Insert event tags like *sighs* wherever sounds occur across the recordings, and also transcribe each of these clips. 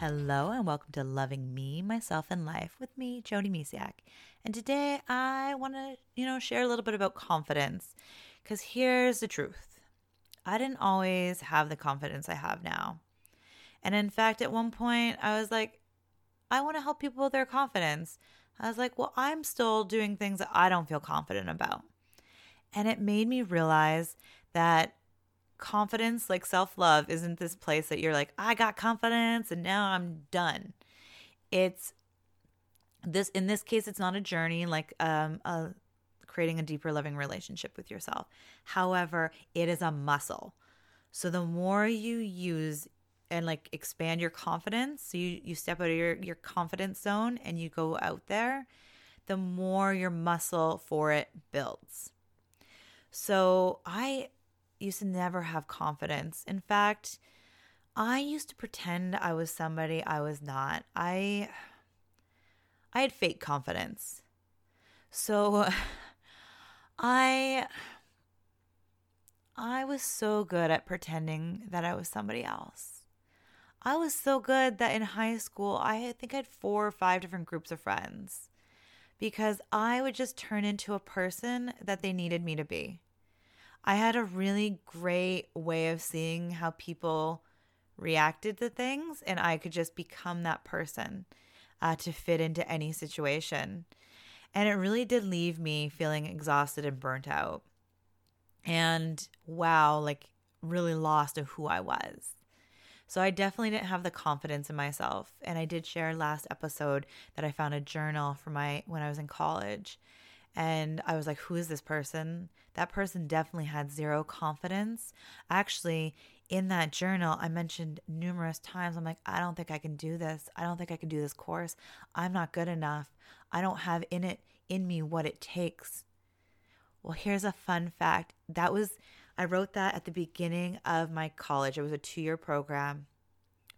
Hello and welcome to Loving Me, Myself, and Life with me, Joni Misiak. And today I want to, you know, share a little bit about confidence because here's the truth. I didn't always have the confidence I have now. And in fact, at one point, I was like, I want to help people with their confidence. I was like, well, I'm still doing things that I don't feel confident about. And it made me realize that confidence, like self love, isn't this place that you're like, I got confidence and now I'm done. It's this, in this case, it's not a journey like um, a, creating a deeper, loving relationship with yourself. However, it is a muscle. So the more you use and like expand your confidence, so you, you step out of your, your confidence zone and you go out there, the more your muscle for it builds. So I used to never have confidence. In fact, I used to pretend I was somebody I was not. I I had fake confidence. So *laughs* I I was so good at pretending that I was somebody else. I was so good that in high school, I think I had four or five different groups of friends because I would just turn into a person that they needed me to be. I had a really great way of seeing how people reacted to things, and I could just become that person uh, to fit into any situation. And it really did leave me feeling exhausted and burnt out. And wow, like really lost of who I was. So I definitely didn't have the confidence in myself. And I did share last episode that I found a journal for my when I was in college. And I was like, who is this person? That person definitely had zero confidence. Actually, in that journal, I mentioned numerous times, I'm like, I don't think I can do this. I don't think I can do this course. I'm not good enough. I don't have in it in me what it takes. Well, here's a fun fact. That was I wrote that at the beginning of my college. It was a 2-year program.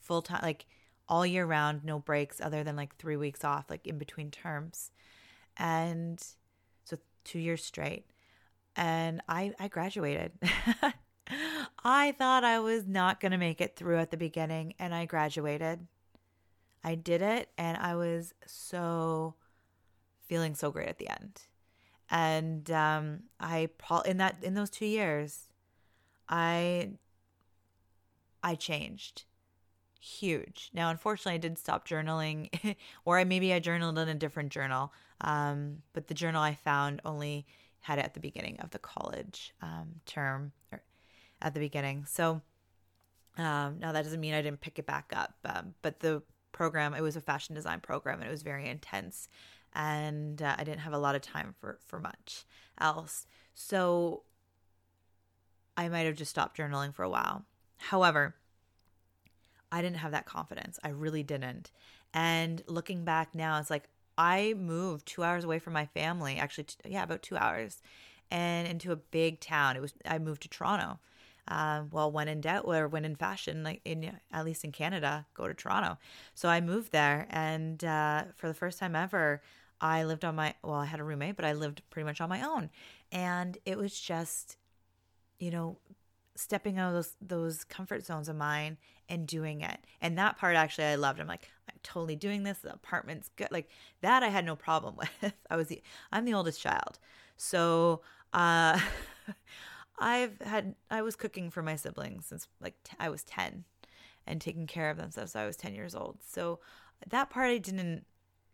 Full time like all year round, no breaks other than like 3 weeks off like in between terms. And 2 years straight. And I I graduated. *laughs* I thought I was not going to make it through at the beginning and I graduated. I did it and I was so feeling so great at the end. And um, I probably in that in those two years, I I changed huge. Now, unfortunately, I did stop journaling, *laughs* or I maybe I journaled in a different journal. Um, but the journal I found only had it at the beginning of the college um, term, or at the beginning. So um, now that doesn't mean I didn't pick it back up. Um, but the program, it was a fashion design program, and it was very intense and uh, I didn't have a lot of time for for much else. So I might have just stopped journaling for a while. However, I didn't have that confidence. I really didn't. And looking back now, it's like I moved 2 hours away from my family, actually yeah, about 2 hours and into a big town. It was I moved to Toronto. Um, well, when in doubt, or when in fashion, like in at least in Canada, go to Toronto. So I moved there, and uh, for the first time ever, I lived on my well, I had a roommate, but I lived pretty much on my own. And it was just, you know, stepping out of those those comfort zones of mine and doing it. And that part actually I loved. I'm like, I'm totally doing this. The apartment's good. Like that I had no problem *laughs* with. I was the I'm the oldest child. So uh *laughs* I've had I was cooking for my siblings since like t- I was 10 and taking care of them since I was 10 years old. So that part I didn't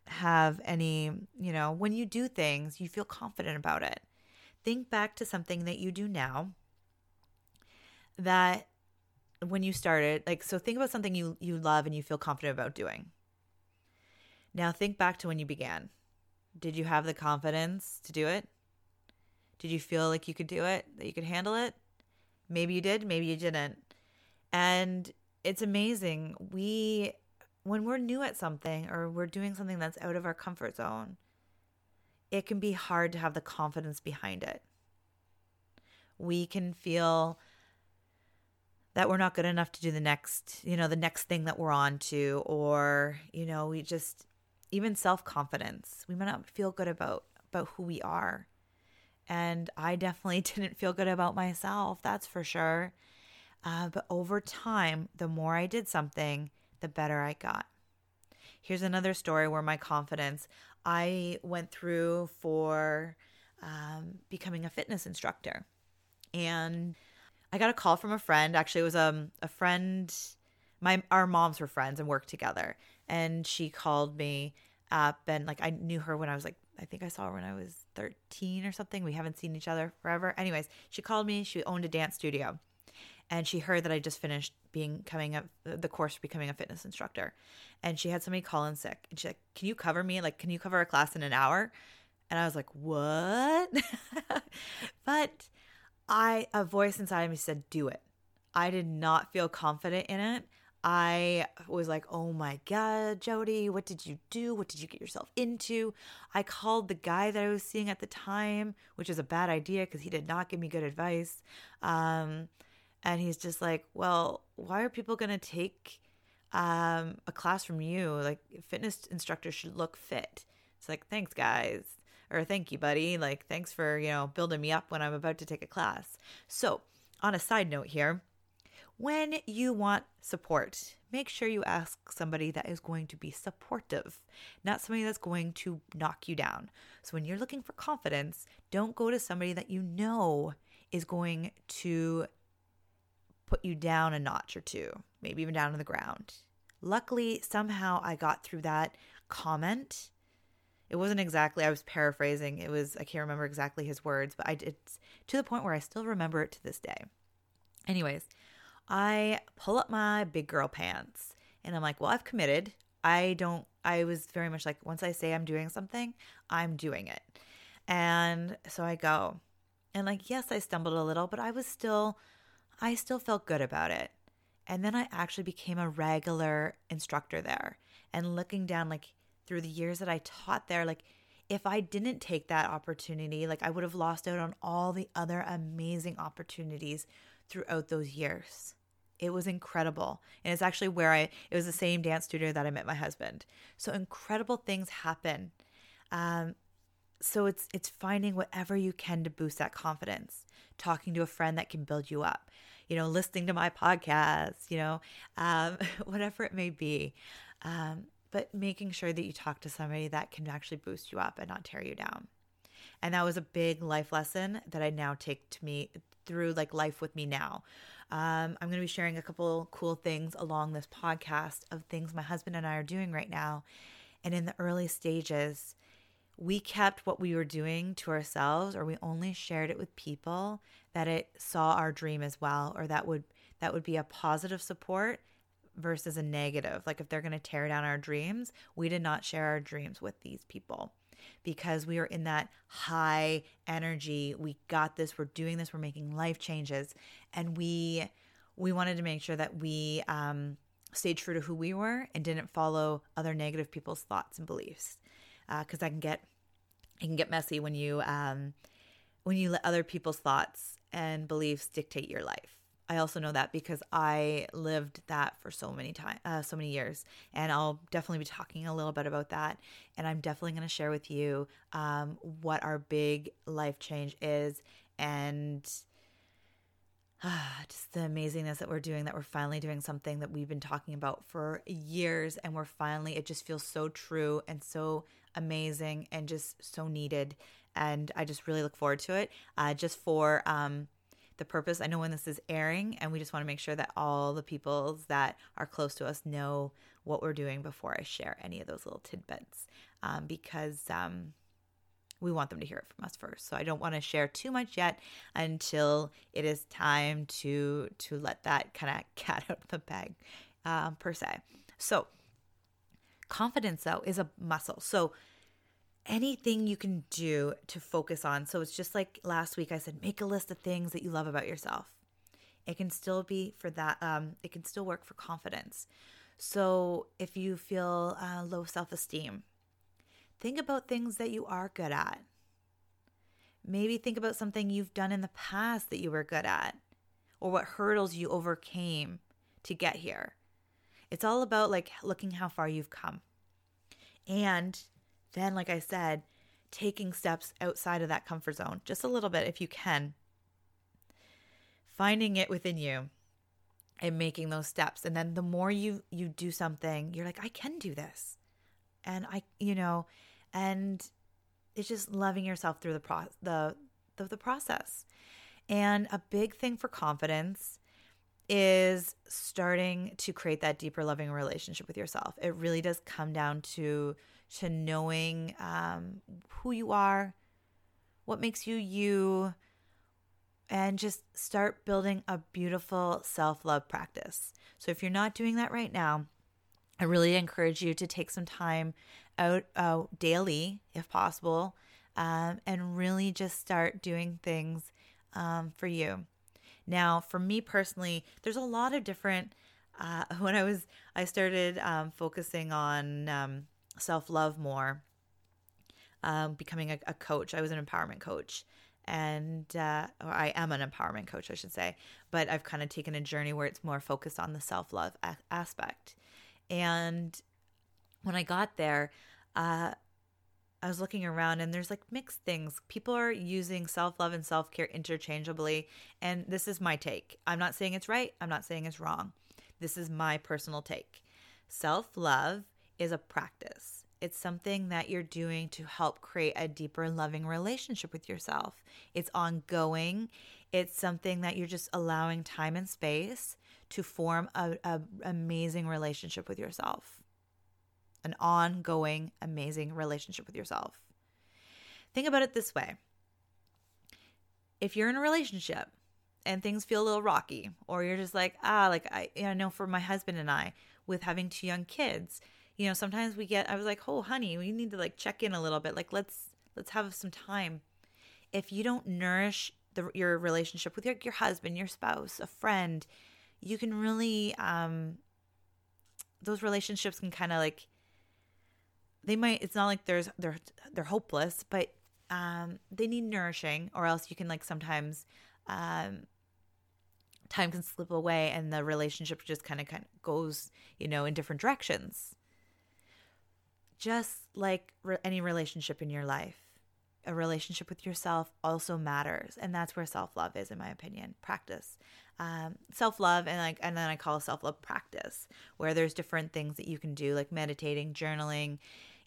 have any, you know, when you do things, you feel confident about it. Think back to something that you do now that when you started, like so think about something you you love and you feel confident about doing. Now think back to when you began. Did you have the confidence to do it? Did you feel like you could do it, that you could handle it? Maybe you did, maybe you didn't. And it's amazing. We when we're new at something or we're doing something that's out of our comfort zone, it can be hard to have the confidence behind it. We can feel that we're not good enough to do the next, you know, the next thing that we're on to, or, you know, we just, even self confidence, we might not feel good about, about who we are. And I definitely *laughs* didn't feel good about myself, that's for sure. Uh, but over time, the more I did something, the better I got. Here's another story where my confidence, I went through for um, becoming a fitness instructor. And I got a call from a friend. Actually, it was um, a friend, my our moms were friends and worked together. And she called me up and like I knew her when I was like I think I saw her when I was 13 or something. We haven't seen each other forever. Anyways, she called me. She owned a dance studio and she heard that I just finished being coming up the course becoming a fitness instructor. And she had somebody call in sick. And she's like, Can you cover me? Like, can you cover a class in an hour? And I was like, What? *laughs* but I a voice inside of me said, Do it. I did not feel confident in it. I was like, oh my God, Jody, what did you do? What did you get yourself into? I called the guy that I was seeing at the time, which is a bad idea because he did not give me good advice. Um, and he's just like, well, why are people going to take um, a class from you? Like, fitness instructors should look fit. It's like, thanks, guys. Or thank you, buddy. Like, thanks for, you know, building me up when I'm about to take a class. So, on a side note here, when you want support, make sure you ask somebody that is going to be supportive, not somebody that's going to knock you down. So when you're looking for confidence, don't go to somebody that you know is going to put you down a notch or two, maybe even down on the ground. Luckily, somehow I got through that comment. It wasn't exactly, I was paraphrasing. It was, I can't remember exactly his words, but I did to the point where I still remember it to this day. Anyways, I pull up my big girl pants and I'm like, well, I've committed. I don't, I was very much like, once I say I'm doing something, I'm doing it. And so I go. And like, yes, I stumbled a little, but I was still, I still felt good about it. And then I actually became a regular instructor there. And looking down, like through the years that I taught there, like if I didn't take that opportunity, like I would have lost out on all the other amazing opportunities throughout those years. It was incredible. And it's actually where I, it was the same dance studio that I met my husband. So incredible things happen. Um, so it's it's finding whatever you can to boost that confidence talking to a friend that can build you up you know listening to my podcast you know um, *laughs* whatever it may be um, but making sure that you talk to somebody that can actually boost you up and not tear you down and that was a big life lesson that i now take to me through like life with me now. Um, I'm going to be sharing a couple cool things along this podcast of things my husband and I are doing right now. And in the early stages, we kept what we were doing to ourselves or we only shared it with people that it saw our dream as well or that would that would be a positive support versus a negative like if they're going to tear down our dreams we did not share our dreams with these people because we are in that high energy. We got this. We're doing this. We're making life changes, and we we wanted to make sure that we um, stayed true to who we were and didn't follow other negative people's thoughts and beliefs, because uh, that can get it can get messy when you um, when you let other people's thoughts and beliefs dictate your life. I also know that because I lived that for so many time, uh, so many years, and I'll definitely be talking a little bit about that. And I'm definitely going to share with you um, what our big life change is, and *sighs* just the amazingness that we're doing. That we're finally doing something that we've been talking about for years, and we're finally. It just feels so true and so amazing, and just so needed. And I just really look forward to it. Uh, just for um, the purpose. I know when this is airing, and we just want to make sure that all the people that are close to us know what we're doing before I share any of those little tidbits um, because um, we want them to hear it from us first. So I don't want to share too much yet until it is time to to let that kind of *laughs* cat out of the bag um, per se. So confidence though is a muscle. So anything you can do to focus on. So it's just like last week I said, make a list of things that you love about yourself. It can still be for that, um, it can still work for confidence. So if you feel uh, low self esteem, think about things that you are good at. Maybe think about something you've done in the past that you were good at or what hurdles you overcame to get here. It's all about like looking how far you've come. And then, like I said, taking steps outside of that comfort zone, just a little bit if you can. Finding it within you and making those steps. And then the more you you do something, you're like, I can do this. And I, you know, and it's just loving yourself through the pro the the, the process. And a big thing for confidence is starting to create that deeper loving relationship with yourself. It really does come down to to knowing um, who you are, what makes you you, and just start building a beautiful self love practice. So if you're not doing that right now, I really encourage you to take some time out uh, daily, if possible, um, and really just start doing things um, for you. Now, for me personally, there's a lot of different. Uh, *laughs* when I was, I started um, focusing on um, self love more, um, becoming a, a, coach. I was an empowerment coach, and uh, or I am an empowerment coach, I should say. But I've kind of taken a journey where it's more focused on the self love a- aspect. And when I got there, uh, I was looking around and there's like mixed things. People are using self love and self care interchangeably. And this is my take. I'm not saying it's right, I'm not saying it's wrong. This is my personal take. Self love is a practice. It's something that you're doing to help create a deeper, loving relationship with yourself. It's ongoing. It's something that you're just allowing time and space to form a, a amazing relationship with yourself. An ongoing, amazing relationship with yourself. Think about it this way. If you're in a relationship and things feel a little rocky, or you're just like, ah, like I, you know, for my husband and I, with having two young kids, you know, sometimes we get I was like, "Oh, honey, we need to like check in a little bit. Like let's let's have some time." If you don't nourish the, your relationship with your, your husband, your spouse, a friend, you can really um those relationships can kind of like they might it's not like there's they're they're hopeless, but um they need nourishing or else you can like sometimes um time can slip away and the relationship just kind of kind of goes, you know, in different directions just like re- any relationship in your life, a relationship with yourself also matters, and that's where self love is, in my opinion. Practice, um, self love, and like, and then I call self love practice, where there's different things that you can do, like meditating, journaling,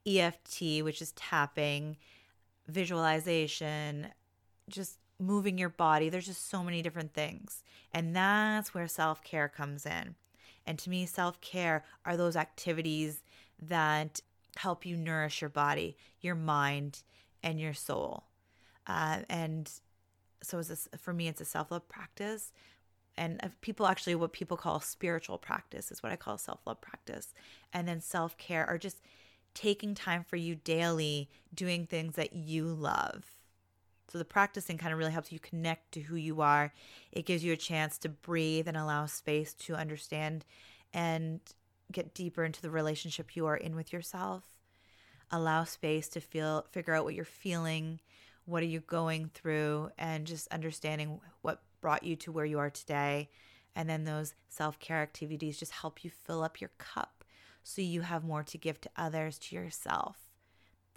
EFT, which is tapping, visualization, just moving your body. There's just so many different things, and that's where self care comes in. And to me, self care are those activities that help you nourish your body, your mind, and your soul. Uh, and so for me, it's a self love practice. And people actually, what people call spiritual practice is what I call self love practice. And then self care are just taking time for you daily, doing things that you love. So the practicing kind of really helps you connect to who you are. It gives you a chance to breathe and allow space to understand and get deeper into the relationship you are in with yourself. Allow space to feel, figure out what you're feeling, what are you going through, and just understanding what brought you to where you are today. And then those self care activities just help you fill up your cup so you have more to give to others, to yourself.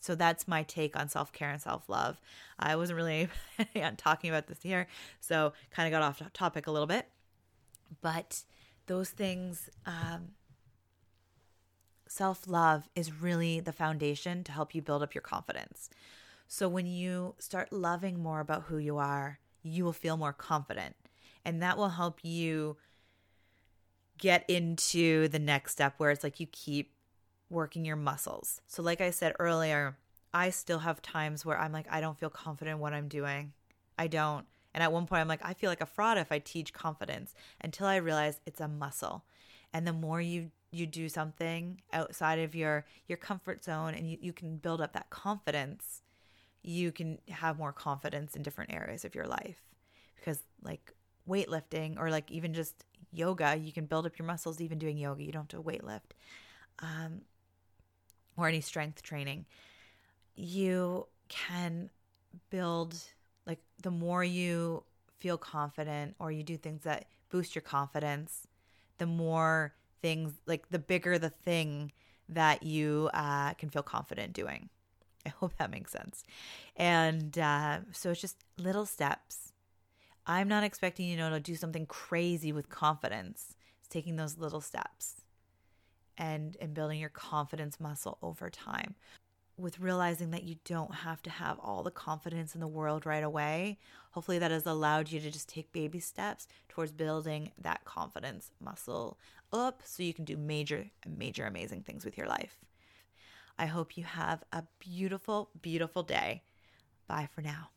So that's my take on self care and self love. I wasn't really *laughs* talking about this here, so kind of got off topic a little bit. But those things um, self love is really the foundation to help you build up your confidence. So when you start loving more about who you are, you will feel more confident. And that will help you get into the next step where it's like you keep working your muscles. So, like I said earlier, I still have times where I'm like, I don't feel confident in what I'm doing. I don't. And at one point, I'm like, I feel like a fraud if I teach confidence until I realize it's a muscle. And the more you you do something outside of your your comfort zone and you, you can build up that confidence you can have more confidence in different areas of your life because like weightlifting or like even just yoga you can build up your muscles even doing yoga you don't have to weightlift um, or any strength training you can build like the more you feel confident or you do things that boost your confidence the more things like the bigger the thing that you uh, can feel confident doing. I hope that makes sense. And uh, so it's just little steps. I'm not expecting you know to do something crazy with confidence. It's taking those little steps and and building your confidence muscle over time with realizing that you don't have to have all the confidence in the world right away. Hopefully, that has allowed you to just take baby steps towards building that confidence muscle up so you can do major, major, amazing things with your life. I hope you have a beautiful, beautiful day. Bye for now.